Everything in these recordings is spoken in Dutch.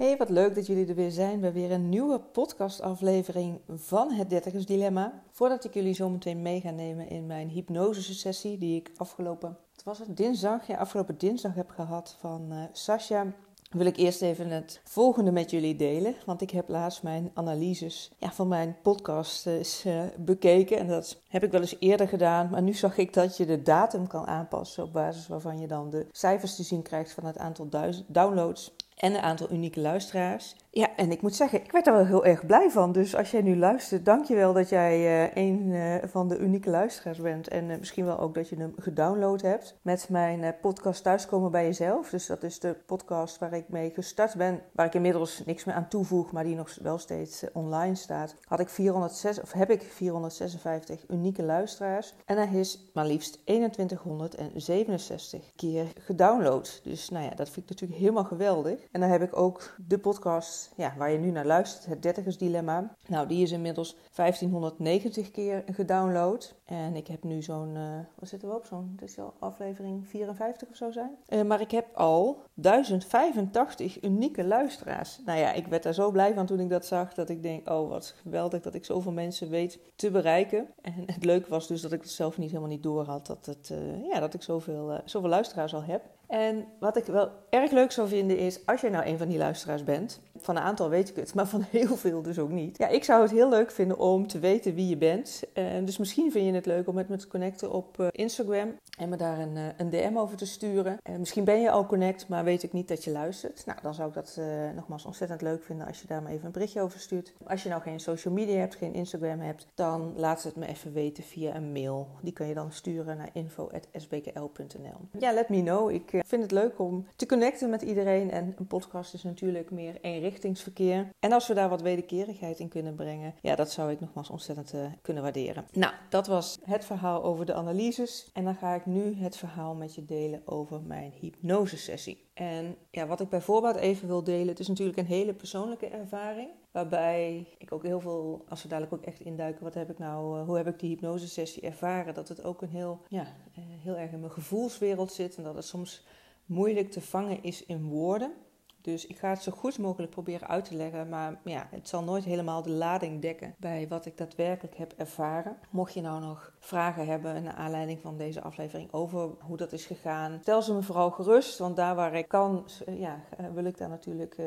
Hey, wat leuk dat jullie er weer zijn bij weer een nieuwe podcastaflevering van het Dertigers Dilemma. Voordat ik jullie zo meteen mee ga nemen in mijn hypnosesessie die ik afgelopen, het was het dinsdag, ja, afgelopen dinsdag heb gehad van uh, Sascha wil ik eerst even het volgende met jullie delen. Want ik heb laatst mijn analyses ja, van mijn podcast eens, uh, bekeken. En dat heb ik wel eens eerder gedaan. Maar nu zag ik dat je de datum kan aanpassen. Op basis waarvan je dan de cijfers te zien krijgt van het aantal downloads en een aantal unieke luisteraars. Ja, en ik moet zeggen, ik werd er wel heel erg blij van. Dus als jij nu luistert, dankjewel dat jij uh, een uh, van de unieke luisteraars bent. En uh, misschien wel ook dat je hem gedownload hebt met mijn podcast Thuiskomen bij Jezelf. Dus dat is de podcast waar ik mee gestart ben. Waar ik inmiddels niks meer aan toevoeg, maar die nog wel steeds online staat. Had ik 406, of heb ik 456 unieke luisteraars. En hij is maar liefst 2167 keer gedownload. Dus nou ja, dat vind ik natuurlijk helemaal geweldig. En dan heb ik ook de podcast ja, waar je nu naar luistert, het Dertigersdilemma. Nou, die is inmiddels 1590 keer gedownload. En ik heb nu zo'n, uh, wat zitten we op? Zo'n, is al aflevering 54 of zo zijn. Uh, maar ik heb al 1085 unieke luisteraars. Nou ja, ik werd daar zo blij van toen ik dat zag, dat ik denk, oh wat geweldig dat ik zoveel mensen weet te bereiken. En het leuke was dus dat ik het zelf niet helemaal niet door had, dat, het, uh, ja, dat ik zoveel, zoveel luisteraars al heb. En wat ik wel erg leuk zou vinden is, als jij nou een van die luisteraars bent, van een aantal weet ik het, maar van heel veel dus ook niet. Ja, ik zou het heel leuk vinden om te weten wie je bent. En dus misschien vind je het leuk om met me te connecten op Instagram en me daar een, een DM over te sturen. En misschien ben je al connect, maar weet ik niet dat je luistert. Nou, dan zou ik dat uh, nogmaals ontzettend leuk vinden als je daar maar even een berichtje over stuurt. Als je nou geen social media hebt, geen Instagram hebt, dan laat het me even weten via een mail. Die kan je dan sturen naar info.sbkl.nl. Ja, let me know. Ik ik vind het leuk om te connecten met iedereen. En een podcast is natuurlijk meer eenrichtingsverkeer. En als we daar wat wederkerigheid in kunnen brengen, ja, dat zou ik nogmaals ontzettend uh, kunnen waarderen. Nou, dat was het verhaal over de analyses. En dan ga ik nu het verhaal met je delen over mijn hypnosesessie. En ja, wat ik bijvoorbeeld even wil delen, het is natuurlijk een hele persoonlijke ervaring. Waarbij ik ook heel veel, als we dadelijk ook echt induiken, wat heb ik nou, uh, hoe heb ik die hypnosesessie ervaren? Dat het ook een heel, ja, uh, heel erg in mijn gevoelswereld zit en dat het soms moeilijk te vangen is in woorden. Dus ik ga het zo goed mogelijk proberen uit te leggen, maar ja, het zal nooit helemaal de lading dekken bij wat ik daadwerkelijk heb ervaren. Mocht je nou nog vragen hebben naar aanleiding van deze aflevering over hoe dat is gegaan, stel ze me vooral gerust, want daar waar ik kan, ja, wil ik daar natuurlijk eh,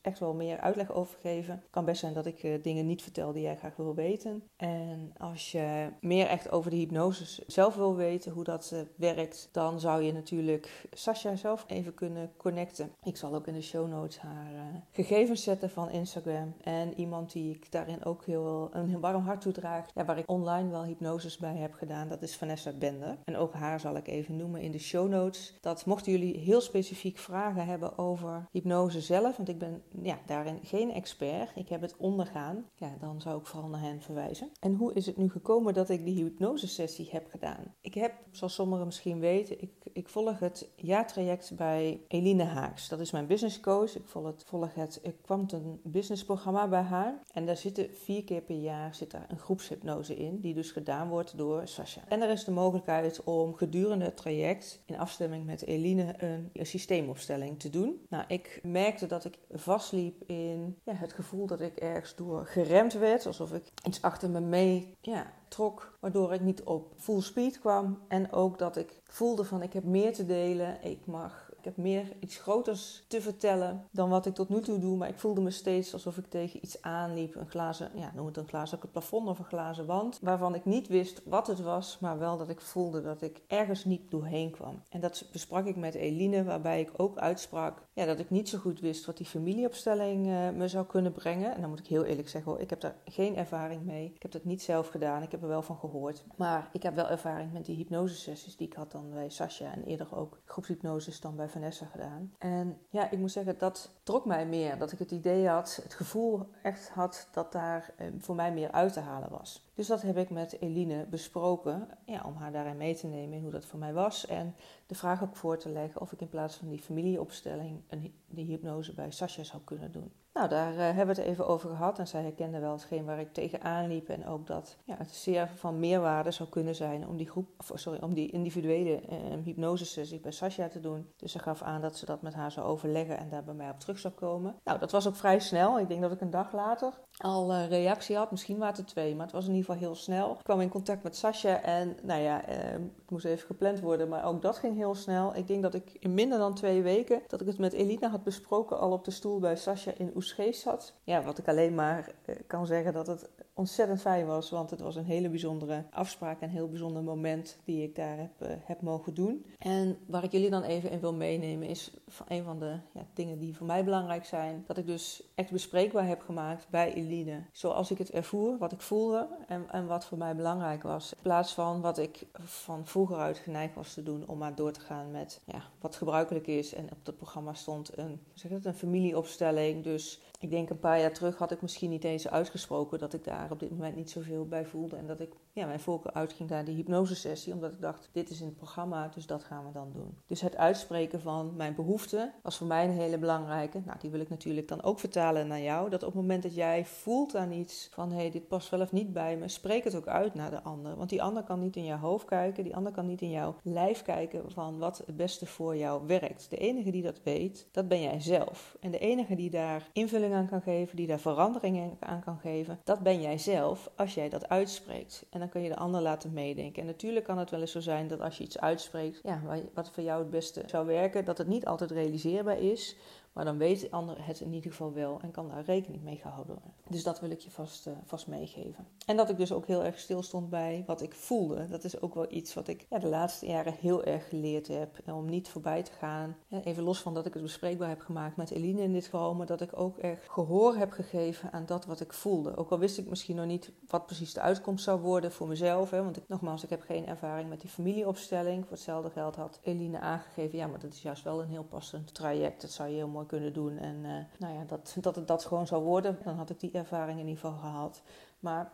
echt wel meer uitleg over geven. Het kan best zijn dat ik eh, dingen niet vertel die jij graag wil weten. En als je meer echt over de hypnose zelf wil weten, hoe dat eh, werkt, dan zou je natuurlijk Sascha zelf even kunnen connecten. Ik zal ook in de show notes haar uh, gegevens zetten van Instagram. En iemand die ik daarin ook heel, een heel warm hart toedraag. Ja, waar ik online wel hypnoses bij heb gedaan. Dat is Vanessa Bender. En ook haar zal ik even noemen in de show notes. Dat mochten jullie heel specifiek vragen hebben over hypnose zelf. Want ik ben ja, daarin geen expert. Ik heb het ondergaan. Ja, dan zou ik vooral naar hen verwijzen. En hoe is het nu gekomen dat ik die hypnosesessie heb gedaan? Ik heb, zoals sommigen misschien weten, ik, ik volg het jaartraject bij Eline Haaks. Dat is mijn business Ik volg het, volg het Quantum Business programma bij haar. En daar zitten vier keer per jaar zit daar een groepshypnose in, die dus gedaan wordt door Sasha. En er is de mogelijkheid om gedurende het traject in afstemming met Eline een, een systeemopstelling te doen. Nou, ik merkte dat ik vastliep in ja, het gevoel dat ik ergens door geremd werd, alsof ik iets achter me mee ja, trok, waardoor ik niet op full speed kwam. En ook dat ik voelde van ik heb meer te delen, ik mag ik heb meer iets groters te vertellen dan wat ik tot nu toe doe. Maar ik voelde me steeds alsof ik tegen iets aanliep. Een glazen, ja, noem het een glazen het plafond of een glazen wand. Waarvan ik niet wist wat het was, maar wel dat ik voelde dat ik ergens niet doorheen kwam. En dat besprak ik met Eline, waarbij ik ook uitsprak ja, dat ik niet zo goed wist wat die familieopstelling uh, me zou kunnen brengen. En dan moet ik heel eerlijk zeggen, hoor, ik heb daar geen ervaring mee. Ik heb dat niet zelf gedaan, ik heb er wel van gehoord. Maar ik heb wel ervaring met die hypnosesessies die ik had dan bij Sascha en eerder ook groepshypnoses dan bij Vanessa gedaan. En ja, ik moet zeggen, dat trok mij meer. Dat ik het idee had, het gevoel echt had dat daar eh, voor mij meer uit te halen was. Dus dat heb ik met Eline besproken, ja, om haar daarin mee te nemen in hoe dat voor mij was. En de vraag ook voor te leggen of ik in plaats van die familieopstelling een, de hypnose bij Sascha zou kunnen doen. Nou, daar uh, hebben we het even over gehad. En zij herkende wel hetgeen waar ik tegenaan liep. En ook dat ja, het zeer van meerwaarde zou kunnen zijn om die, groep, sorry, om die individuele uh, hypnosesessie bij Sascha te doen. Dus daar gaf aan dat ze dat met haar zou overleggen en daar bij mij op terug zou komen. Nou, dat was ook vrij snel. Ik denk dat ik een dag later al uh, reactie had. Misschien waren het twee, maar het was in ieder heel snel. Ik kwam in contact met Sascha en nou ja, uh, het moest even gepland worden, maar ook dat ging heel snel. Ik denk dat ik in minder dan twee weken, dat ik het met Elina had besproken, al op de stoel bij Sascha in Oesgeest zat. Ja, wat ik alleen maar uh, kan zeggen dat het ontzettend fijn was, want het was een hele bijzondere afspraak en een heel bijzonder moment die ik daar heb, uh, heb mogen doen. En waar ik jullie dan even in wil meenemen is van een van de ja, dingen die voor mij belangrijk zijn, dat ik dus echt bespreekbaar heb gemaakt bij Eline. Zoals ik het ervoer, wat ik voelde en, en wat voor mij belangrijk was. In plaats van wat ik van vroeger uit geneigd was te doen om maar door te gaan met ja, wat gebruikelijk is. En op het programma stond een, zeg het, een familieopstelling. Dus ik denk een paar jaar terug had ik misschien niet eens uitgesproken dat ik daar op dit moment niet zoveel bij voelde. En dat ik ja, mijn voorkeur uitging naar die hypnosesessie, omdat ik dacht, dit is in het programma, dus dat gaan we dan doen. Dus het uitspreken van mijn behoeften was voor mij een hele belangrijke. Nou, die wil ik natuurlijk dan ook vertalen naar jou. Dat op het moment dat jij voelt aan iets van, hé, hey, dit past wel of niet bij me, spreek het ook uit naar de ander. Want die ander kan niet in jouw hoofd kijken, die ander kan niet in jouw lijf kijken van wat het beste voor jou werkt. De enige die dat weet, dat ben jij zelf. En de enige die daar invulling aan kan geven, die daar veranderingen aan kan geven, dat ben jij zelf als jij dat uitspreekt. En dan kun je de ander laten meedenken. En natuurlijk kan het wel eens zo zijn dat als je iets uitspreekt, ja, wat voor jou het beste zou werken, dat het niet altijd realiseerbaar is. Maar dan weet de ander het in ieder geval wel en kan daar rekening mee gehouden worden. Dus dat wil ik je vast, uh, vast meegeven. En dat ik dus ook heel erg stil stond bij wat ik voelde. Dat is ook wel iets wat ik ja, de laatste jaren heel erg geleerd heb. Om niet voorbij te gaan. Even los van dat ik het bespreekbaar heb gemaakt met Eline in dit geval. Maar dat ik ook echt gehoor heb gegeven aan dat wat ik voelde. Ook al wist ik misschien nog niet wat precies de uitkomst zou worden voor mezelf. Hè, want nogmaals, ik heb geen ervaring met die familieopstelling. Voor hetzelfde geld had Eline aangegeven. Ja, maar dat is juist wel een heel passend traject. Dat zou je heel mooi kunnen doen. En uh, nou ja, dat, dat het dat gewoon zou worden, dan had ik die ervaring in ieder geval gehad. Maar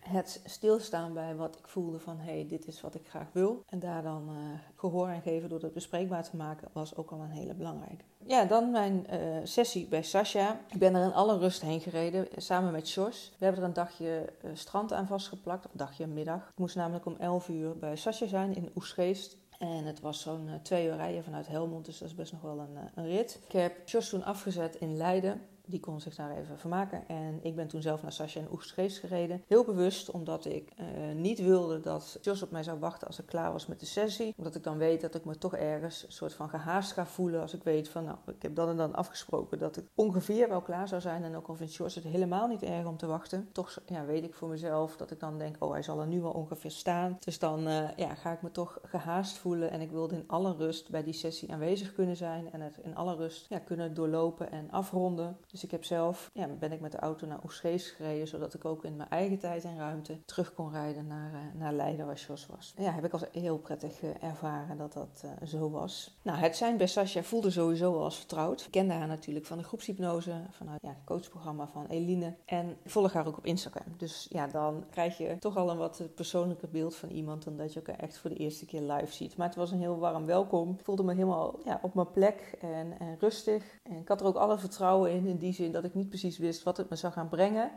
het stilstaan bij wat ik voelde van hé, hey, dit is wat ik graag wil. En daar dan uh, gehoor aan geven door het bespreekbaar te maken, was ook al een hele belangrijke. Ja, dan mijn uh, sessie bij Sascha. Ik ben er in alle rust heen gereden, samen met Jos. We hebben er een dagje strand aan vastgeplakt, een dagje middag. Ik moest namelijk om 11 uur bij Sascha zijn in Oesgeest. En het was zo'n uh, twee uur rijden vanuit Helmond, dus dat is best nog wel een, uh, een rit. Ik heb Jos toen afgezet in Leiden. Die kon zich daar even vermaken. En ik ben toen zelf naar Sascha en Oegstgeest gereden. Heel bewust, omdat ik uh, niet wilde dat Jos op mij zou wachten als ik klaar was met de sessie. Omdat ik dan weet dat ik me toch ergens een soort van gehaast ga voelen. Als ik weet van, nou, ik heb dan en dan afgesproken dat ik ongeveer wel klaar zou zijn. En ook al vindt Jos het helemaal niet erg om te wachten. Toch ja, weet ik voor mezelf dat ik dan denk, oh, hij zal er nu wel ongeveer staan. Dus dan uh, ja, ga ik me toch gehaast voelen. En ik wilde in alle rust bij die sessie aanwezig kunnen zijn. En het in alle rust ja, kunnen doorlopen en afronden. Dus dus ik heb zelf, ja, ben ik met de auto naar Oesgeest gereden, zodat ik ook in mijn eigen tijd en ruimte terug kon rijden naar, uh, naar Leiden waar Jos was. Ja, heb ik als heel prettig uh, ervaren dat dat uh, zo was. Nou, het zijn bij Sascha voelde sowieso al als vertrouwd. Ik kende haar natuurlijk van de groepshypnose, vanuit ja, het coachprogramma van Eline. En ik volg haar ook op Instagram. Dus ja, dan krijg je toch al een wat persoonlijker beeld van iemand dan dat je elkaar echt voor de eerste keer live ziet. Maar het was een heel warm welkom. Ik voelde me helemaal ja, op mijn plek en, en rustig. En ik had er ook alle vertrouwen in, in die die dat ik niet precies wist wat het me zou gaan brengen.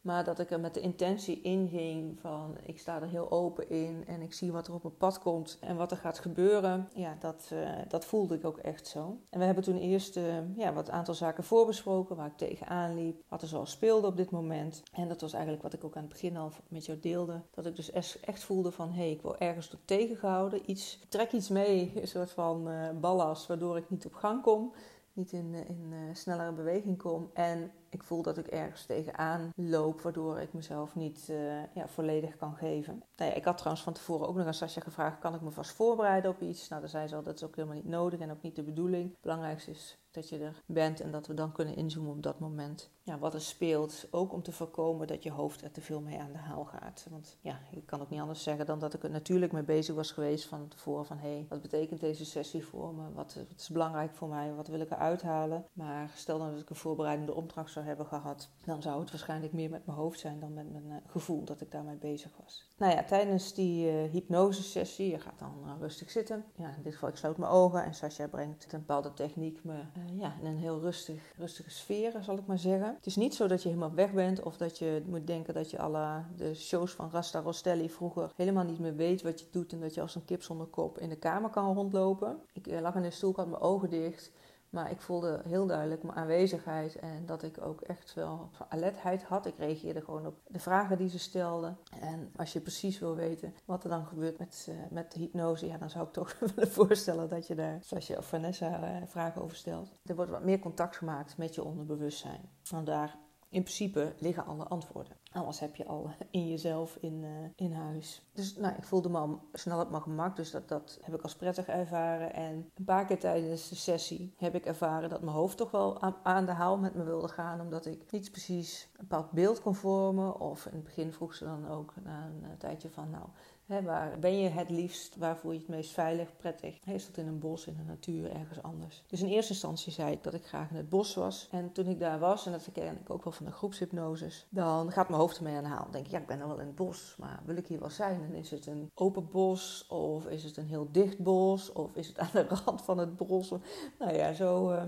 Maar dat ik er met de intentie in ging van ik sta er heel open in en ik zie wat er op mijn pad komt en wat er gaat gebeuren. Ja, dat, uh, dat voelde ik ook echt zo. En we hebben toen eerst uh, ja, wat aantal zaken voorbesproken waar ik tegenaan liep, wat er zoal speelde op dit moment. En dat was eigenlijk wat ik ook aan het begin al met jou deelde. Dat ik dus echt voelde van hé, hey, ik word ergens door tegengehouden. Iets, trek iets mee, een soort van uh, ballast waardoor ik niet op gang kom niet in, in uh, snellere beweging kom. En ik voel dat ik ergens tegenaan loop, waardoor ik mezelf niet uh, ja, volledig kan geven. Nou ik had trouwens van tevoren ook nog aan Sascha gevraagd: kan ik me vast voorbereiden op iets? Nou, dan zei ze al: dat is ook helemaal niet nodig en ook niet de bedoeling. Het belangrijkste is dat je er bent en dat we dan kunnen inzoomen op dat moment. Ja, wat er speelt, ook om te voorkomen dat je hoofd er te veel mee aan de haal gaat. Want ja, ik kan ook niet anders zeggen dan dat ik er natuurlijk mee bezig was geweest van tevoren van hé, hey, wat betekent deze sessie voor me? Wat, wat, is belangrijk voor mij? Wat wil ik eruit halen? Maar stel dat ik een voorbereidende opdracht zou hebben gehad, dan zou het waarschijnlijk meer met mijn hoofd zijn dan met mijn uh, gevoel dat ik daarmee bezig was. Nou ja, tijdens die uh, hypnosesessie, je gaat dan rustig zitten. Ja, in dit geval, ik sluit mijn ogen en Sascha brengt een bepaalde techniek me ja, in een heel rustig, rustige sfeer, zal ik maar zeggen. Het is niet zo dat je helemaal weg bent of dat je moet denken dat je alle de shows van Rasta Rostelli vroeger helemaal niet meer weet wat je doet en dat je als een kip zonder kop in de kamer kan rondlopen. Ik lag in de stoel, ik had mijn ogen dicht. Maar ik voelde heel duidelijk mijn aanwezigheid en dat ik ook echt wel alertheid had. Ik reageerde gewoon op de vragen die ze stelden. En als je precies wil weten wat er dan gebeurt met, uh, met de hypnose, ja, dan zou ik toch willen voorstellen dat je daar, zoals je Vanessa, uh, vragen over stelt. Er wordt wat meer contact gemaakt met je onderbewustzijn. Vandaar in principe liggen alle antwoorden. Alles heb je al in jezelf in, uh, in huis. Dus nou, ik voelde me al snel op mijn gemak. Dus dat, dat heb ik als prettig ervaren. En een paar keer tijdens de sessie heb ik ervaren dat mijn hoofd toch wel aan, de haal met me wilde gaan. Omdat ik niet precies een bepaald beeld kon vormen. Of in het begin vroeg ze dan ook na een uh, tijdje van... nou, Waar ben je het liefst? Waar voel je het meest veilig, prettig? Is dat in een bos, in de natuur, ergens anders? Dus in eerste instantie zei ik dat ik graag in het bos was. En toen ik daar was, en dat ken ik ook wel van de groepshypnoses, dan gaat mijn hoofd ermee aan de haal. Dan denk ik, ja, ik ben er wel in het bos, maar wil ik hier wel zijn? En is het een open bos? Of is het een heel dicht bos? Of is het aan de rand van het bos? Nou ja, zo... Uh,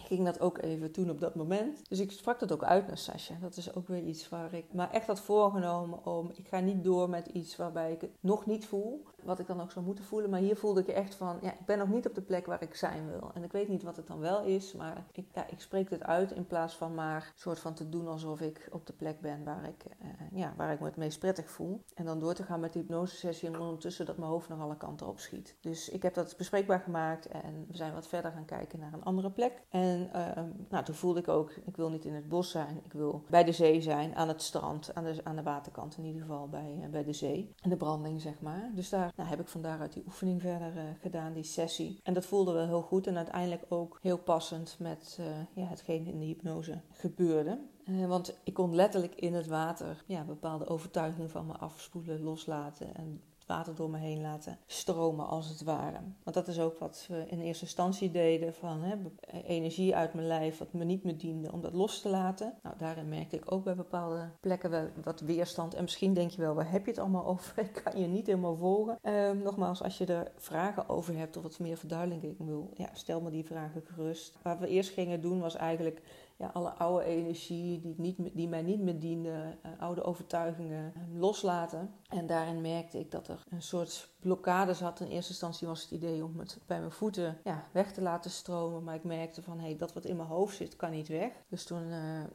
ging dat ook even toen op dat moment. Dus ik sprak dat ook uit naar Sascha. Dat is ook weer iets waar ik maar echt had voorgenomen om... Ik ga niet door met iets waarbij ik het nog niet voel. Wat ik dan ook zou moeten voelen. Maar hier voelde ik echt van... Ja, ik ben nog niet op de plek waar ik zijn wil. En ik weet niet wat het dan wel is. Maar ik, ja, ik spreek het uit in plaats van maar soort van te doen alsof ik op de plek ben waar ik, uh, ja, waar ik me het meest prettig voel. En dan door te gaan met de hypnosesessie en ondertussen dat mijn hoofd nog alle kanten op schiet. Dus ik heb dat bespreekbaar gemaakt. En we zijn wat verder gaan kijken naar een andere plek. En uh, nou, toen voelde ik ook, ik wil niet in het bos zijn. Ik wil bij de zee zijn, aan het strand, aan de, aan de waterkant in ieder geval, bij, uh, bij de zee. En de branding, zeg maar. Dus daar nou, heb ik van daaruit die oefening verder uh, gedaan, die sessie. En dat voelde wel heel goed en uiteindelijk ook heel passend met ja, hetgeen in de hypnose gebeurde. want ik kon letterlijk in het water ja, bepaalde overtuigingen van me afspoelen, loslaten en water door me heen laten stromen, als het ware. Want dat is ook wat we in eerste instantie deden: van hè, energie uit mijn lijf, wat me niet meer diende, om dat los te laten. Nou, daarin merkte ik ook bij bepaalde plekken wat weerstand. En misschien denk je wel, waar heb je het allemaal over? Ik kan je niet helemaal volgen. Um, nogmaals, als je er vragen over hebt of wat meer verduidelijking wil, ja, stel me die vragen gerust. Wat we eerst gingen doen was eigenlijk ja, alle oude energie die, niet, die mij niet meer diende, uh, oude overtuigingen uh, loslaten. En daarin merkte ik dat er een soort blokkade zat. In eerste instantie was het idee om het bij mijn voeten ja, weg te laten stromen. Maar ik merkte van, hé, hey, dat wat in mijn hoofd zit, kan niet weg. Dus toen uh,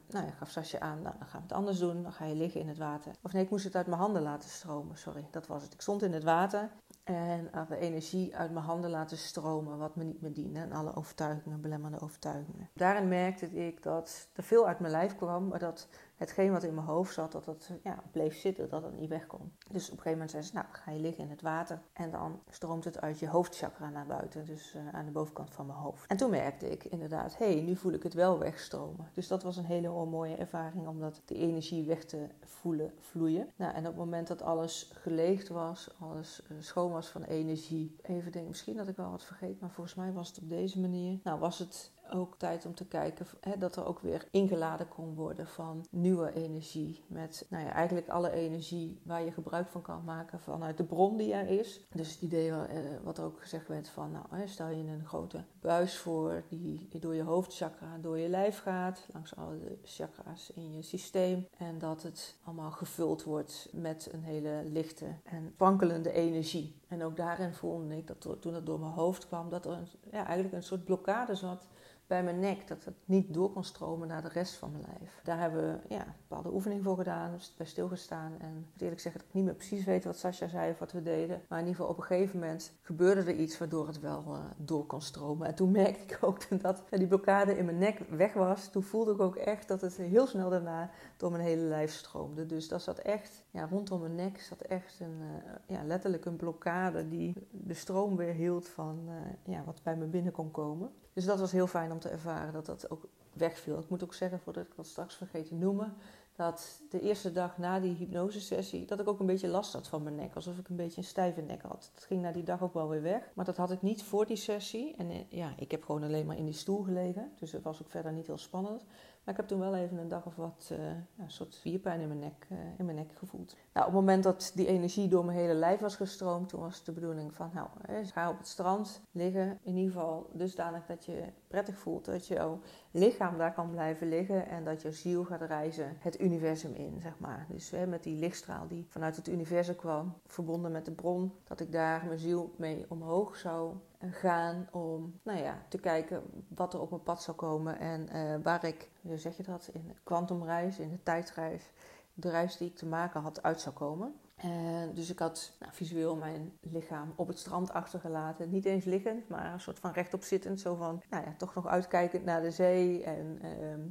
nou ja, gaf Sasje aan, nou, dan gaan we het anders doen. Dan ga je liggen in het water. Of nee, ik moest het uit mijn handen laten stromen, sorry. Dat was het. Ik stond in het water en de energie uit mijn handen laten stromen, wat me niet meer diende. En alle overtuigingen, belemmerende overtuigingen. Daarin merkte ik dat er veel uit mijn lijf kwam, maar dat hetgeen wat in mijn hoofd zat, dat dat ja, bleef zitten, dat het niet weg kon. Dus op een gegeven moment zei ze, nou, ga je liggen in het water. En dan stroomt het uit je hoofdchakra naar buiten, dus uh, aan de bovenkant van mijn hoofd. En toen merkte ik inderdaad, hé, hey, nu voel ik het wel wegstromen. Dus dat was een hele mooie ervaring, om dat de energie weg te voelen, vloeien. Nou, en op het moment dat alles geleegd was, alles uh, schoon was van energie. Even denken, misschien dat ik wel wat vergeten, maar volgens mij was het op deze manier. Nou, was het ook tijd om te kijken hè, dat er ook weer ingeladen kon worden van nieuwe energie. Met nou ja, eigenlijk alle energie waar je gebruik van kan maken vanuit de bron die er is. Dus het idee eh, wat ook gezegd werd van, nou, stel je een grote buis voor die door je hoofdchakra, door je lijf gaat, langs alle chakra's in je systeem. En dat het allemaal gevuld wordt met een hele lichte en wankelende energie. En ook daarin voelde ik dat toen het door mijn hoofd kwam, dat er ja, eigenlijk een soort blokkade zat bij mijn nek, dat het niet door kon stromen naar de rest van mijn lijf. Daar hebben we ja, bepaalde oefening voor gedaan, bij stilgestaan. En ik moet eerlijk zeggen dat ik niet meer precies weet wat Sascha zei of wat we deden. Maar in ieder geval op een gegeven moment gebeurde er iets waardoor het wel uh, door kon stromen. En toen merkte ik ook dat die blokkade in mijn nek weg was. Toen voelde ik ook echt dat het heel snel daarna door mijn hele lijf stroomde. Dus dat zat echt, ja, rondom mijn nek zat echt een, uh, ja, letterlijk een blokkade die de stroom weer hield van uh, ja, wat bij me binnen kon komen. Dus dat was heel fijn om te ervaren dat dat ook wegviel. Ik moet ook zeggen, voordat ik dat straks vergeet te noemen, dat de eerste dag na die hypnosesessie, dat ik ook een beetje last had van mijn nek. Alsof ik een beetje een stijve nek had. Het ging na die dag ook wel weer weg. Maar dat had ik niet voor die sessie. En eh, ja, ik heb gewoon alleen maar in die stoel gelegen. Dus het was ook verder niet heel spannend. Maar ik heb toen wel even een dag of wat uh, een soort spierpijn in mijn, nek, uh, in mijn nek gevoeld. Nou, op het moment dat die energie door mijn hele lijf was gestroomd, toen was de bedoeling van, nou, ga op het strand liggen. In ieder geval dusdanig dat je prettig voelt, dat jouw lichaam daar kan blijven liggen en dat je ziel gaat reizen het universum in, zeg maar. Dus hè, met die lichtstraal die vanuit het universum kwam, verbonden met de bron, dat ik daar mijn ziel mee omhoog zou gaan om nou ja, te kijken wat er op mijn pad zou komen en uh, waar ik, hoe zeg je dat, in de kwantumreis, in de tijdreis, de reis die ik te maken had, uit zou komen. En dus ik had nou, visueel mijn lichaam op het strand achtergelaten. Niet eens liggend, maar een soort van rechtop zittend. Zo van, nou ja, toch nog uitkijkend naar de zee. En uh,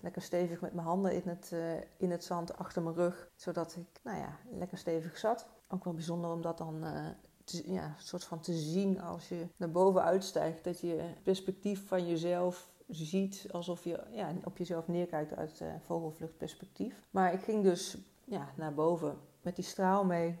lekker stevig met mijn handen in het, uh, in het zand achter mijn rug. Zodat ik, nou ja, lekker stevig zat. Ook wel bijzonder om dat dan ja, een soort van te zien als je naar boven uitstijgt. Dat je perspectief van jezelf ziet alsof je ja, op jezelf neerkijkt uit uh, vogelvluchtperspectief. Maar ik ging dus ja, naar boven met die straal mee.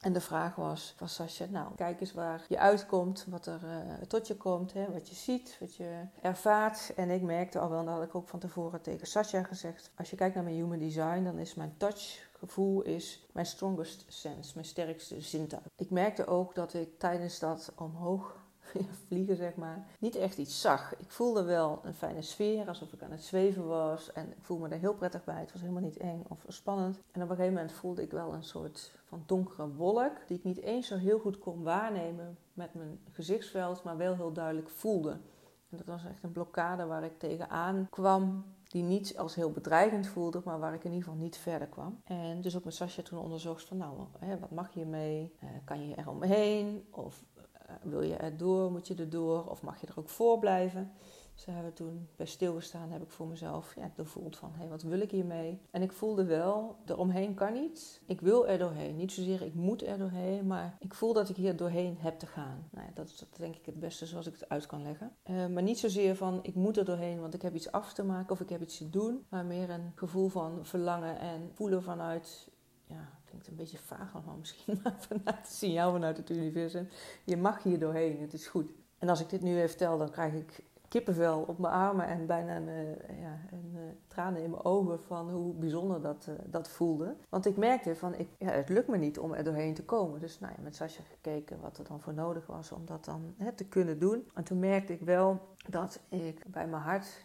En de vraag was van Sascha, nou, kijk eens waar je uitkomt, wat er uh, tot je komt, hè, wat je ziet, wat je ervaart. En ik merkte al wel, dat had ik ook van tevoren tegen Sascha gezegd, als je kijkt naar mijn human design, dan is mijn touch gevoel is mijn strongest sense, mijn sterkste zintuig. Ik merkte ook dat ik tijdens dat omhoog vliegen, zeg maar, niet echt iets zag. Ik voelde wel een fijne sfeer, alsof ik aan het zweven was. En ik voelde me er heel prettig bij. Het was helemaal niet eng of spannend. En op een gegeven moment voelde ik wel een soort van donkere wolk, die ik niet eens zo heel goed kon waarnemen met mijn gezichtsveld, maar wel heel duidelijk voelde. En dat was echt een blokkade waar ik tegenaan kwam die niet als heel bedreigend voelde, maar waar ik in ieder geval niet verder kwam. En dus ook met Sascha toen onderzocht van, nou, hè, wat mag je mee? Uh, kan je er omheen? Of uh, wil je er door? Moet je er door? Of mag je er ook voor blijven? Ze hebben toen bij stilgestaan, heb ik voor mezelf ja, gevoeld van, hé, hey, wat wil ik hiermee? En ik voelde wel, eromheen kan niet. Ik wil er doorheen. Niet zozeer ik moet er doorheen, maar ik voel dat ik hier doorheen heb te gaan. Nou ja, dat is denk ik het beste zoals ik het uit kan leggen. Uh, maar niet zozeer van, ik moet er doorheen, want ik heb iets af te maken of ik heb iets te doen. Maar meer een gevoel van verlangen en voelen vanuit, ja, klinkt een beetje vaag allemaal misschien, maar vanuit het signaal vanuit het universum. Je mag hier doorheen, het is goed. En als ik dit nu even vertel, dan krijg ik kippenvel op mijn armen en bijna een, ja, een uh, tranen in mijn ogen van hoe bijzonder dat, uh, dat voelde. Want ik merkte van, ik, ja, het lukt me niet om er doorheen te komen. Dus nou ja, met Sascha gekeken wat er dan voor nodig was om dat dan hè, te kunnen doen. En toen merkte ik wel dat ik bij mijn hart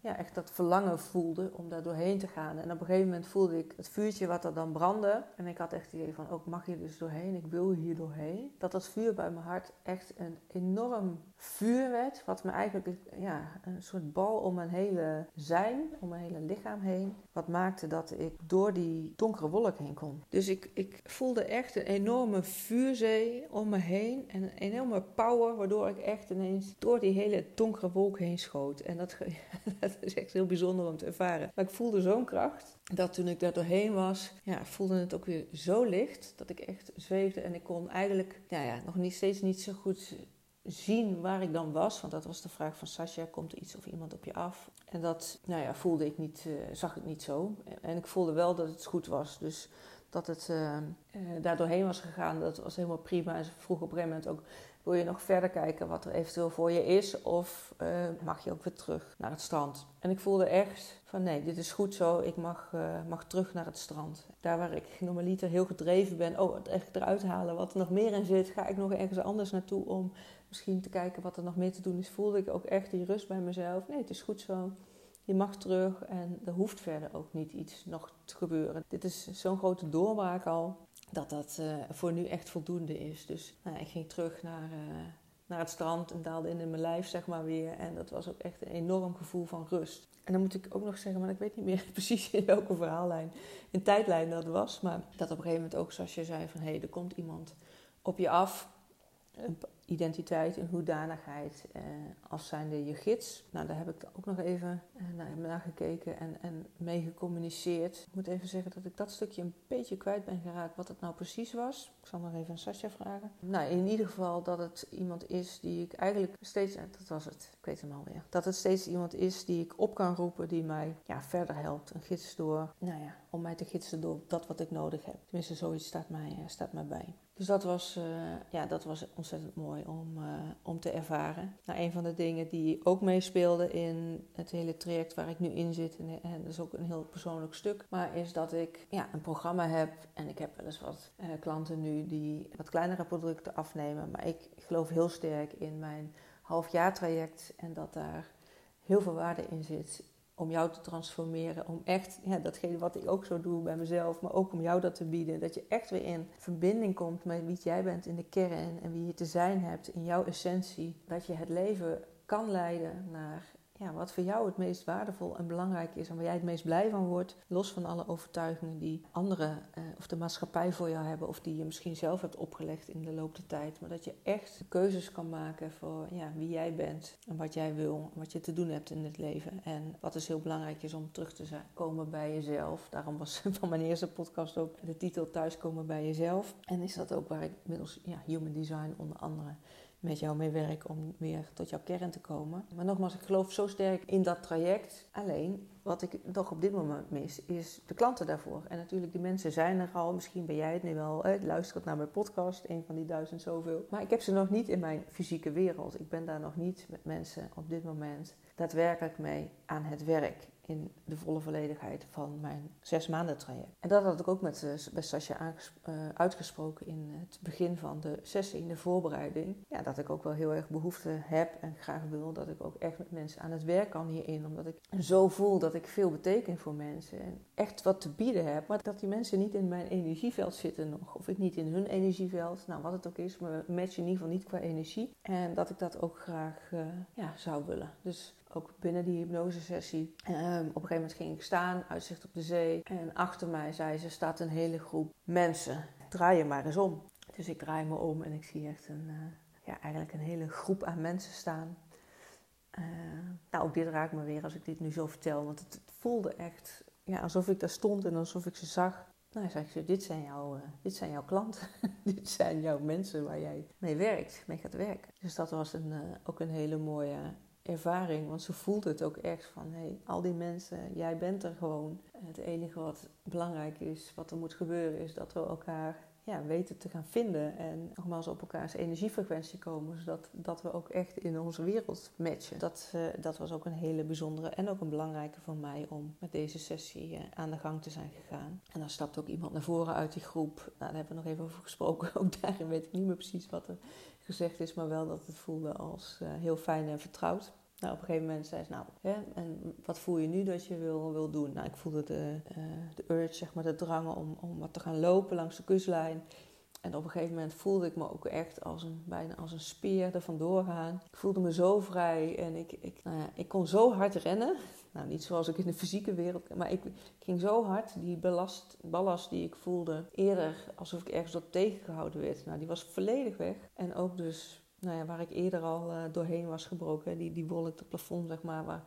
ja, echt dat verlangen voelde om daar doorheen te gaan. En op een gegeven moment voelde ik het vuurtje wat er dan brandde. En ik had echt het idee van, ook oh, mag je dus doorheen? Ik wil hier doorheen. Dat dat vuur bij mijn hart echt een enorm vuur werd, wat me eigenlijk ja, een soort bal om mijn hele zijn, om mijn hele lichaam heen, wat maakte dat ik door die donkere wolk heen kon. Dus ik, ik voelde echt een enorme vuurzee om me heen en een enorme power, waardoor ik echt ineens door die hele donkere wolk heen schoot. En dat, dat is echt heel bijzonder om te ervaren. Maar ik voelde zo'n kracht dat toen ik daar doorheen was, ja, voelde het ook weer zo licht dat ik echt zweefde en ik kon eigenlijk ja, ja, nog niet, steeds niet zo goed zien waar ik dan was. Want dat was de vraag van Sascha, komt er iets of iemand op je af? En dat nou ja, voelde ik niet, uh, zag ik niet zo. En ik voelde wel dat het goed was. Dus dat het uh, uh, daar doorheen was gegaan, dat was helemaal prima. En ze vroeg op een gegeven moment ook, wil je nog verder kijken wat er eventueel voor je is? Of mag je ook weer terug naar het strand? En ik voelde echt van nee, dit is goed zo. Ik mag, mag terug naar het strand. Daar waar ik normaliter heel gedreven ben. Oh, het echt eruit halen wat er nog meer in zit. Ga ik nog ergens anders naartoe om misschien te kijken wat er nog meer te doen is, voelde ik ook echt die rust bij mezelf. Nee, het is goed zo. Je mag terug en er hoeft verder ook niet iets nog te gebeuren. Dit is zo'n grote doorbraak al, dat dat uh, voor nu echt voldoende is. Dus nou, ik ging terug naar, uh, naar het strand en daalde in in mijn lijf, zeg maar weer. En dat was ook echt een enorm gevoel van rust. En dan moet ik ook nog zeggen, maar ik weet niet meer precies in welke verhaallijn, in tijdlijn dat was. Maar dat op een gegeven moment ook, zoals je zei, van hé, hey, er komt iemand op je af identiteit en hoedanigheid uh, als zijnde je gids. Nou, daar heb ik ook nog even uh, naar, gekeken en, en mee gecommuniceerd. Ik moet even zeggen dat ik dat stukje een beetje kwijt ben geraakt wat het nou precies was. Ik zal nog even aan Sascha vragen. Nou, in ieder geval dat het iemand is die ik eigenlijk steeds, dat was het, ik weet hem alweer. Dat het steeds iemand is die ik op kan roepen, die mij ja, verder helpt. Een gids door, nou ja, om mij te gidsen door dat wat ik nodig heb. Tenminste, zoiets staat mij, staat mij bij. Dus dat was, uh, ja, dat was ontzettend mooi om, uh, om te ervaren. Nou, een van de dingen die ook meespeelde in het hele traject waar ik nu in zit, en, en dat is ook een heel persoonlijk stuk, maar is dat ik ja, een programma heb en ik heb wel eens wat klanten nu die wat kleinere producten afnemen, maar ik geloof heel sterk in mijn halfjaartraject en dat daar heel veel waarde in zit om jou te transformeren. Om echt, ja, datgene wat ik ook zo doe bij mezelf, maar ook om jou dat te bieden. Dat je echt weer in verbinding komt met wie jij bent in de kern en wie je te zijn hebt in jouw essentie. Dat je het leven kan leiden naar ja, wat voor jou het meest waardevol en belangrijk is en waar jij het meest blij van wordt, los van alle overtuigingen die anderen eh, of de maatschappij voor jou hebben of die je misschien zelf hebt opgelegd in de loop der tijd. Maar dat je echt keuzes kan maken voor ja, wie jij bent en wat jij wil, wat je te doen hebt in het leven. En wat dus heel belangrijk is om terug te komen bij jezelf. Daarom was van mijn eerste podcast ook de titel Thuiskomen bij jezelf. En is dat ook waar ik middels ja, Human Design onder andere met jou mee werk om weer tot jouw kern te komen. Maar nogmaals, ik geloof zo sterk in dat traject. Alleen, wat ik toch op dit moment mis, is de klanten daarvoor. En natuurlijk, die mensen zijn er al. Misschien ben jij het nu wel. Hè, luistert naar mijn podcast, een van die duizend zoveel. Maar ik heb ze nog niet in mijn fysieke wereld. Ik ben daar nog niet met mensen op dit moment daadwerkelijk mee aan het werk in de volle volledigheid van mijn zes maanden traject. En dat had ik ook met, uh, bij Sascha uh, uitgesproken in het begin van de sessie, in de voorbereiding. Ja, dat ik ook wel heel erg behoefte heb en graag wil dat ik ook echt met mensen aan het werk kan hierin. Omdat ik zo voel dat ik veel beteken voor mensen en echt wat te bieden heb. Maar dat die mensen niet in mijn energieveld zitten nog. Of ik niet in hun energieveld, nou wat het ook is, maar matchen in ieder geval niet qua energie. En dat ik dat ook graag uh, ja, zou willen. Dus ook binnen die hypnosesessie. Um, op een gegeven moment ging ik staan, uitzicht op de zee. En achter mij zei ze, staat een hele groep mensen. Draai je maar eens om. Dus ik draai me om en ik zie echt een, uh, ja, eigenlijk een hele groep aan mensen staan. Uh, nou, ook dit raakt me weer als ik dit nu zo vertel. Want het, voelde echt ja, alsof ik daar stond en alsof ik ze zag. Nou, zei ik dit zijn, jouw, uh, dit zijn jouw klanten. dit zijn jouw mensen waar jij mee werkt, mee gaat werken. Dus dat was een, ook een hele mooie ervaring. Want ze voelt het ook echt van, hé, hey, al die mensen, jij bent er gewoon. Het enige wat belangrijk is, wat er moet gebeuren, is dat we elkaar ja, weten te gaan vinden. En nogmaals op elkaars energiefrequentie komen, zodat dat we ook echt in onze wereld matchen. Dat, uh, dat was ook een hele bijzondere en ook een belangrijke voor mij om met deze sessie uh, aan de gang te zijn gegaan. En dan stapt ook iemand naar voren uit die groep. Nou, daar hebben we nog even over gesproken. Ook daarin weet ik niet meer precies wat er gezegd is, maar wel dat het voelde als uh, heel fijn en vertrouwd. Nou, op een gegeven moment zei ze, nou, hè, en wat voel je nu dat je wil, wil doen? Nou, ik voelde de, uh, de urge, zeg maar, de drang om, om wat te gaan lopen langs de kustlijn. En op een gegeven moment voelde ik me ook echt als een, bijna als een speer er vandoor gaan. Ik voelde me zo vrij en ik, ik, nou ja, ik kon zo hard rennen. Nou, niet zoals ik in de fysieke wereld, maar ik, ging zo hard. Die ballast, ballast die ik voelde eerder, alsof ik ergens op tegengehouden werd. Nou, die was volledig weg. En ook dus, nou ja, waar ik eerder al uh, doorheen was gebroken. Die, die wolk, het plafond, zeg maar, waar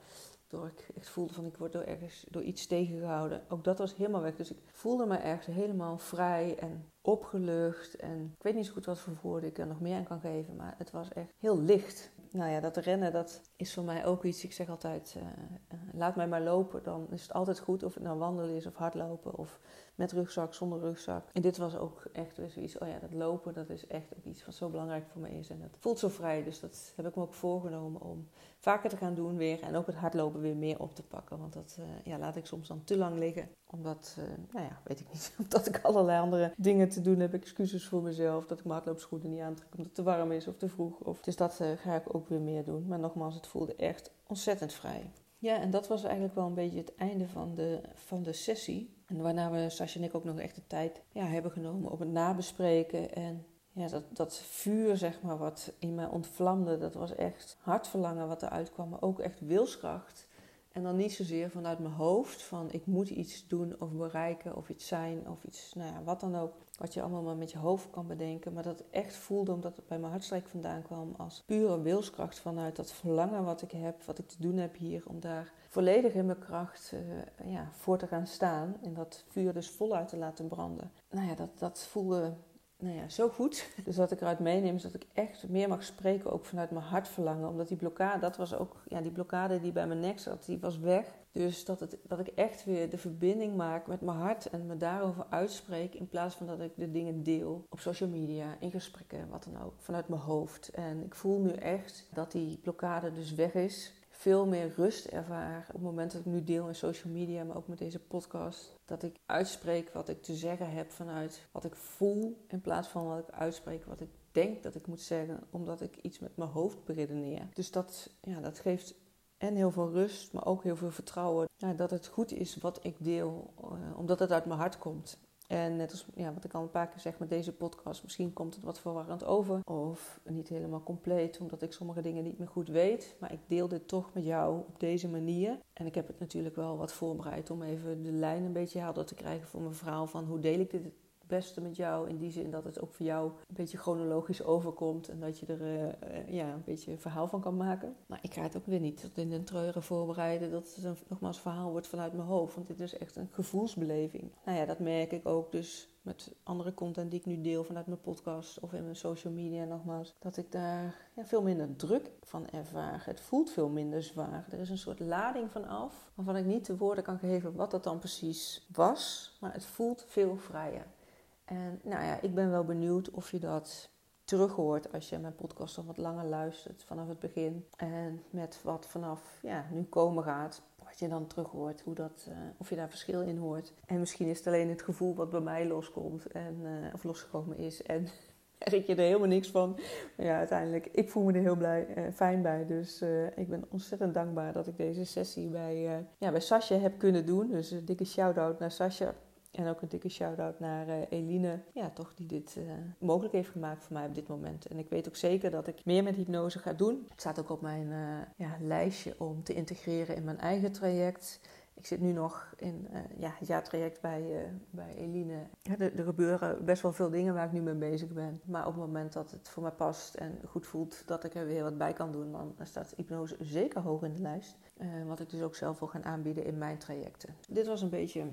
door ik echt voelde van ik word door ergens door iets tegengehouden. Ook dat was helemaal weg. Dus ik voelde me ergens helemaal vrij en opgelucht. En ik weet niet zo goed wat voor woorden ik er nog meer aan kan geven, maar het was echt heel licht. Nou ja, dat rennen, dat is voor mij ook iets. Ik zeg altijd, uh, uh, laat mij maar lopen. Dan is het altijd goed of het nou wandelen is of hardlopen of met rugzak, zonder rugzak. En dit was ook echt weer zoiets, oh ja, dat lopen, dat is echt iets wat zo belangrijk voor me is. En dat voelt zo vrij, dus dat heb ik me ook voorgenomen om vaker te gaan doen weer. En ook het hardlopen weer meer op te pakken. Want dat uh, ja, laat ik soms dan te lang liggen. Omdat, uh, nou ja, weet ik niet, omdat ik allerlei andere dingen te doen heb. Excuses voor mezelf, dat ik mijn hardloopschoenen niet aantrek omdat het te warm is of te vroeg. Of, dus dat uh, ga ik ook weer meer doen. Maar nogmaals, het voelde echt ontzettend vrij. Ja, en dat was eigenlijk wel een beetje het einde van de, van de sessie. En waarna we, Sascha en ik, ook nog echt de tijd ja, hebben genomen op het nabespreken. En ja, dat, dat vuur, zeg maar, wat in mij ontvlamde, dat was echt hartverlangen wat eruit kwam. Maar ook echt wilskracht En dan niet zozeer vanuit mijn hoofd van ik moet iets doen of bereiken of iets zijn of iets, nou ja, wat dan ook. Wat je allemaal maar met je hoofd kan bedenken. Maar dat echt voelde omdat het bij mijn hartstreek vandaan kwam als pure wilskracht vanuit dat verlangen wat ik heb, wat ik te doen heb hier. Om daar volledig in mijn kracht uh, ja, voor te gaan staan. En dat vuur dus voluit te laten branden. Nou ja, dat, dat voelde nou ja, zo goed. Dus wat ik eruit meeneem is dat ik echt meer mag spreken, ook vanuit mijn hartverlangen. Omdat die blokkade, dat was ook, ja, die blokkade die bij mijn nek zat, die was weg. Dus dat, het, dat ik echt weer de verbinding maak met mijn hart en me daarover uitspreek. In plaats van dat ik de dingen deel op social media, in gesprekken, wat dan ook, vanuit mijn hoofd. En ik voel nu echt dat die blokkade dus weg is veel meer rust ervaar op het moment dat ik nu deel in social media, maar ook met deze podcast. Dat ik uitspreek wat ik te zeggen heb vanuit wat ik voel, in plaats van wat ik uitspreek wat ik denk dat ik moet zeggen, omdat ik iets met mijn hoofd beredeneer. Dus dat, ja, dat geeft en heel veel rust, maar ook heel veel vertrouwen ja, dat het goed is wat ik deel, uh, omdat het uit mijn hart komt. En net als ja, wat ik al een paar keer zeg met deze podcast, misschien komt het wat verwarrend over. Of niet helemaal compleet, omdat ik sommige dingen niet meer goed weet. Maar ik deel dit toch met jou op deze manier. En ik heb het natuurlijk wel wat voorbereid om even de lijn een beetje helder te krijgen voor mijn verhaal. Van hoe deel ik dit beste met jou. In die zin dat het ook voor jou een beetje chronologisch overkomt. En dat je er uh, ja, een beetje een verhaal van kan maken. Maar ik ga het ook weer niet tot in de treuren voorbereiden. Dat het een, nogmaals verhaal wordt vanuit mijn hoofd. Want dit is echt een gevoelsbeleving. Nou ja, dat merk ik ook dus met andere content die ik nu deel vanuit mijn podcast of in mijn social media nogmaals, dat ik daar ja, veel minder druk van ervaar. Het voelt veel minder zwaar. Er is een soort lading van af, waarvan ik niet de woorden kan geven wat dat dan precies was, maar het voelt veel vrijer. En nou ja, ik ben wel benieuwd of je dat terug hoort als je mijn podcast al wat langer luistert vanaf het begin. En met wat vanaf ja, nu komen gaat, wat je dan terug hoort, hoe dat, uh, of je daar verschil in hoort. En misschien is het alleen het gevoel wat bij mij loskomt en, uh, of losgekomen is. En merk je er helemaal niks van. Maar ja, uiteindelijk, ik voel me er heel blij, uh, fijn bij. Dus ik ben ontzettend dankbaar dat ik deze sessie bij, ja, bij Sascha heb kunnen doen. Dus een dikke shout-out naar Sascha en ook een dikke shout-out naar uh, Eline, ja, toch, die dit uh, mogelijk heeft gemaakt voor mij op dit moment. En ik weet ook zeker dat ik meer met hypnose ga doen. Het staat ook op mijn uh, ja, lijstje om te integreren in mijn eigen traject. Ik zit nu nog in ja, het jaartraject bij, bij Eline. Er, gebeuren best wel veel dingen waar ik nu mee bezig ben. Maar op het moment dat het voor mij past en goed voelt dat ik er weer wat bij kan doen, dan staat hypnose zeker hoog in de lijst. wat ik dus ook zelf wil gaan aanbieden in mijn trajecten. Dit was een beetje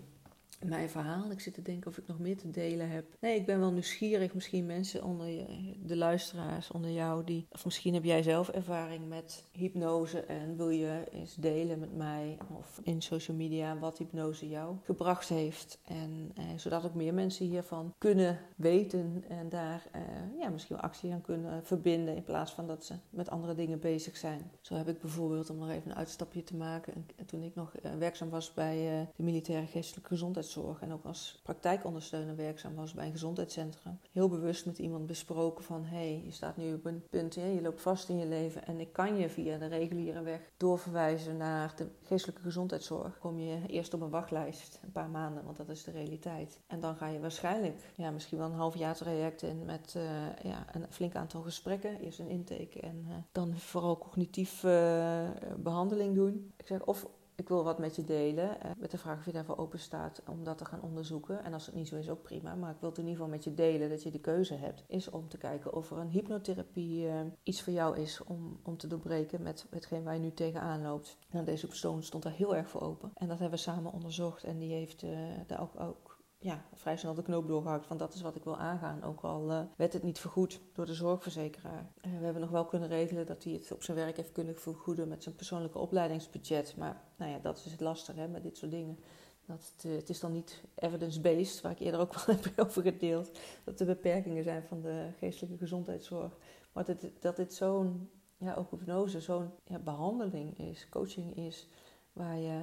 mijn verhaal. Ik zit te denken of ik nog meer te delen heb. Nee, ik ben wel nieuwsgierig. Misschien mensen onder je, de luisteraars onder jou die. Of misschien heb jij zelf ervaring met hypnose en wil je eens delen met mij of in social media wat hypnose jou gebracht heeft. En eh, zodat ook meer mensen hiervan kunnen weten en daar eh, ja, misschien actie aan kunnen verbinden. In plaats van dat ze met andere dingen bezig zijn. Zo heb ik bijvoorbeeld, om nog even een uitstapje te maken, toen ik nog eh, werkzaam was bij uh, de militaire geestelijke gezondheid en ook als praktijkondersteuner werkzaam was bij een gezondheidscentrum. Heel bewust met iemand besproken van hé, hey, je staat nu op een punt, hè, je loopt vast in je leven en ik kan je via de reguliere weg doorverwijzen naar de geestelijke gezondheidszorg. Kom je eerst op een wachtlijst, een paar maanden, want dat is de realiteit. En dan ga je waarschijnlijk ja, misschien wel een half jaar traject in met uh, ja, een flink aantal gesprekken. Eerst een intake en uh, dan vooral cognitief uh, behandeling doen. Ik zeg, of ik wil wat met je delen. Eh, met de vraag of je daarvoor open staat om dat te gaan onderzoeken. En als het niet zo is, ook prima. Maar ik wil in ieder geval met je delen dat je de keuze hebt. Is om te kijken of er een hypnotherapie uh, iets voor jou is om, om te doorbreken met hetgeen waar je nu tegenaan loopt. Nou, deze persoon stond daar heel erg voor open. En dat hebben we samen onderzocht. En die heeft uh, daar ook, ook ja, vrij snel de knoop doorgehakt van dat is wat ik wil aangaan. Ook al uh, werd het niet vergoed door de zorgverzekeraar. Uh, we hebben nog wel kunnen regelen dat hij het op zijn werk heeft kunnen vergoeden met zijn persoonlijke opleidingsbudget. Maar nou ja, dat is het lastige hè, met dit soort dingen. Dat het, uh, het is dan niet evidence-based, waar ik eerder ook wel heb over gedeeld. Dat er beperkingen zijn van de geestelijke gezondheidszorg. Maar dat, dat dit zo'n, ja, ook hypnose, zo'n ja, behandeling is, coaching is, waar je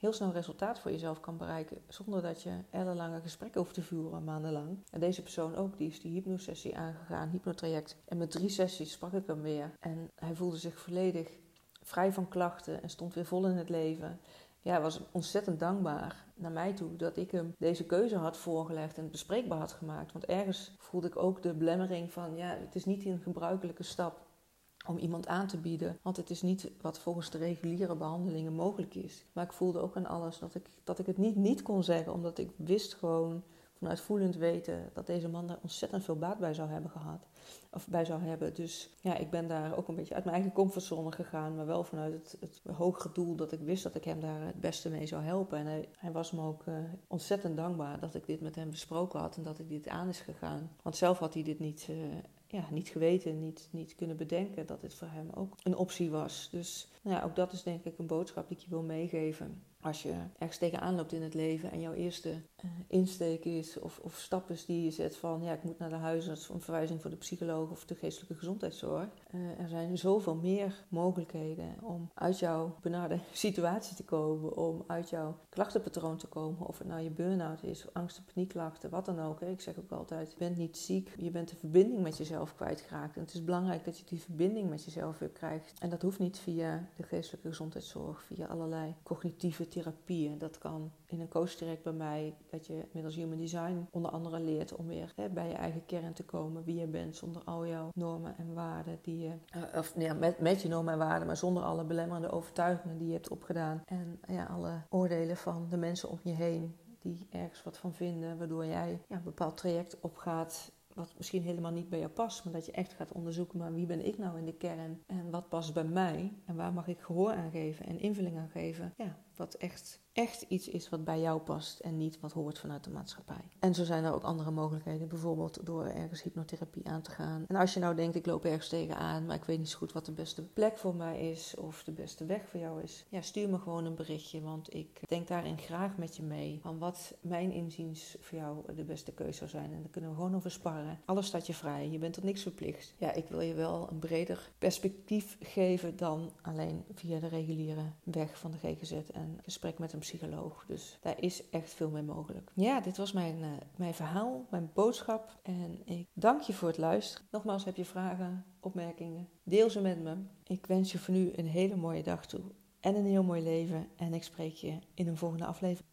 heel snel resultaat voor jezelf kan bereiken zonder dat je ellenlange gesprekken hoeft te voeren, maandenlang. En deze persoon ook, die is die hypnosessie aangegaan, hypnotraject. En met drie sessies sprak ik hem weer. En hij voelde zich volledig vrij van klachten en stond weer vol in het leven. Ja, hij was ontzettend dankbaar naar mij toe dat ik hem deze keuze had voorgelegd en bespreekbaar had gemaakt. Want ergens voelde ik ook de belemmering van, ja, het is niet een gebruikelijke stap om iemand aan te bieden. Want het is niet wat volgens de reguliere behandelingen mogelijk is. Maar ik voelde ook aan alles dat ik, dat ik het niet niet kon zeggen, omdat ik wist gewoon vanuit voelend weten dat deze man er ontzettend veel baat bij zou hebben gehad. Of bij zou hebben. Dus ja, ik ben daar ook een beetje uit mijn eigen comfortzone gegaan. Maar wel vanuit het, het hogere doel dat ik wist dat ik hem daar het beste mee zou helpen. En hij, hij was me ook uh, ontzettend dankbaar dat ik dit met hem besproken had en dat ik dit aan is gegaan. Want zelf had hij dit niet, uh, ja, niet geweten, niet, niet kunnen bedenken dat dit voor hem ook een optie was. Dus nou ja, ook dat is denk ik een boodschap die ik je wil meegeven als je ergens tegenaan loopt in het leven en jouw eerste insteek is of, of stap is die je zet van ja, ik moet naar de huisarts, een verwijzing voor de psycholoog of de geestelijke gezondheidszorg. Uh, er zijn zoveel meer mogelijkheden om uit jouw benarde situatie te komen, om uit jouw klachtenpatroon te komen. Of het nou je burn-out is, angst- en paniekklachten, wat dan ook. Ik zeg ook altijd, je bent niet ziek, je bent de verbinding met jezelf kwijtgeraakt. En het is belangrijk dat je die verbinding met jezelf weer krijgt. En dat hoeft niet via de geestelijke gezondheidszorg, via allerlei cognitieve therapieën. Dat kan in een coach direct bij mij, dat je middels human design onder andere leert om weer hè, bij je eigen kern te komen, wie je bent, zonder al jouw normen en waarden die je, uh, of ja, met, met je normen en waarden, maar zonder alle belemmerende overtuigingen die je hebt opgedaan. En ja, alle oordelen van de mensen om je heen die ergens wat van vinden, waardoor jij ja, een bepaald traject opgaat wat misschien helemaal niet bij jou past, maar dat je echt gaat onderzoeken, maar wie ben ik nou in de kern en wat past bij mij en waar mag ik gehoor aan geven en invulling aan geven. Ja, wat echt echt iets is wat bij jou past en niet wat hoort vanuit de maatschappij. En zo zijn er ook andere mogelijkheden, bijvoorbeeld door ergens hypnotherapie aan te gaan. En als je nou denkt, ik loop ergens tegenaan, maar ik weet niet zo goed wat de beste plek voor mij is of de beste weg voor jou is, ja, stuur me gewoon een berichtje, want ik denk daarin graag met je mee van wat mijn inziens voor jou de beste keuze zou zijn. En dan kunnen we gewoon over sparren. Alles staat je vrij, je bent tot niks verplicht. Ja, ik wil je wel een breder perspectief geven dan alleen via de reguliere weg van de GGZ en gesprek met psycholoog. Dus daar is echt veel mee mogelijk. Ja, dit was mijn, uh, mijn verhaal, mijn boodschap. En ik dank je voor het luisteren. Nogmaals, heb je vragen, opmerkingen? Deel ze met me. Ik wens je voor nu een hele mooie dag toe. En een heel mooi leven. En ik spreek je in een volgende aflevering.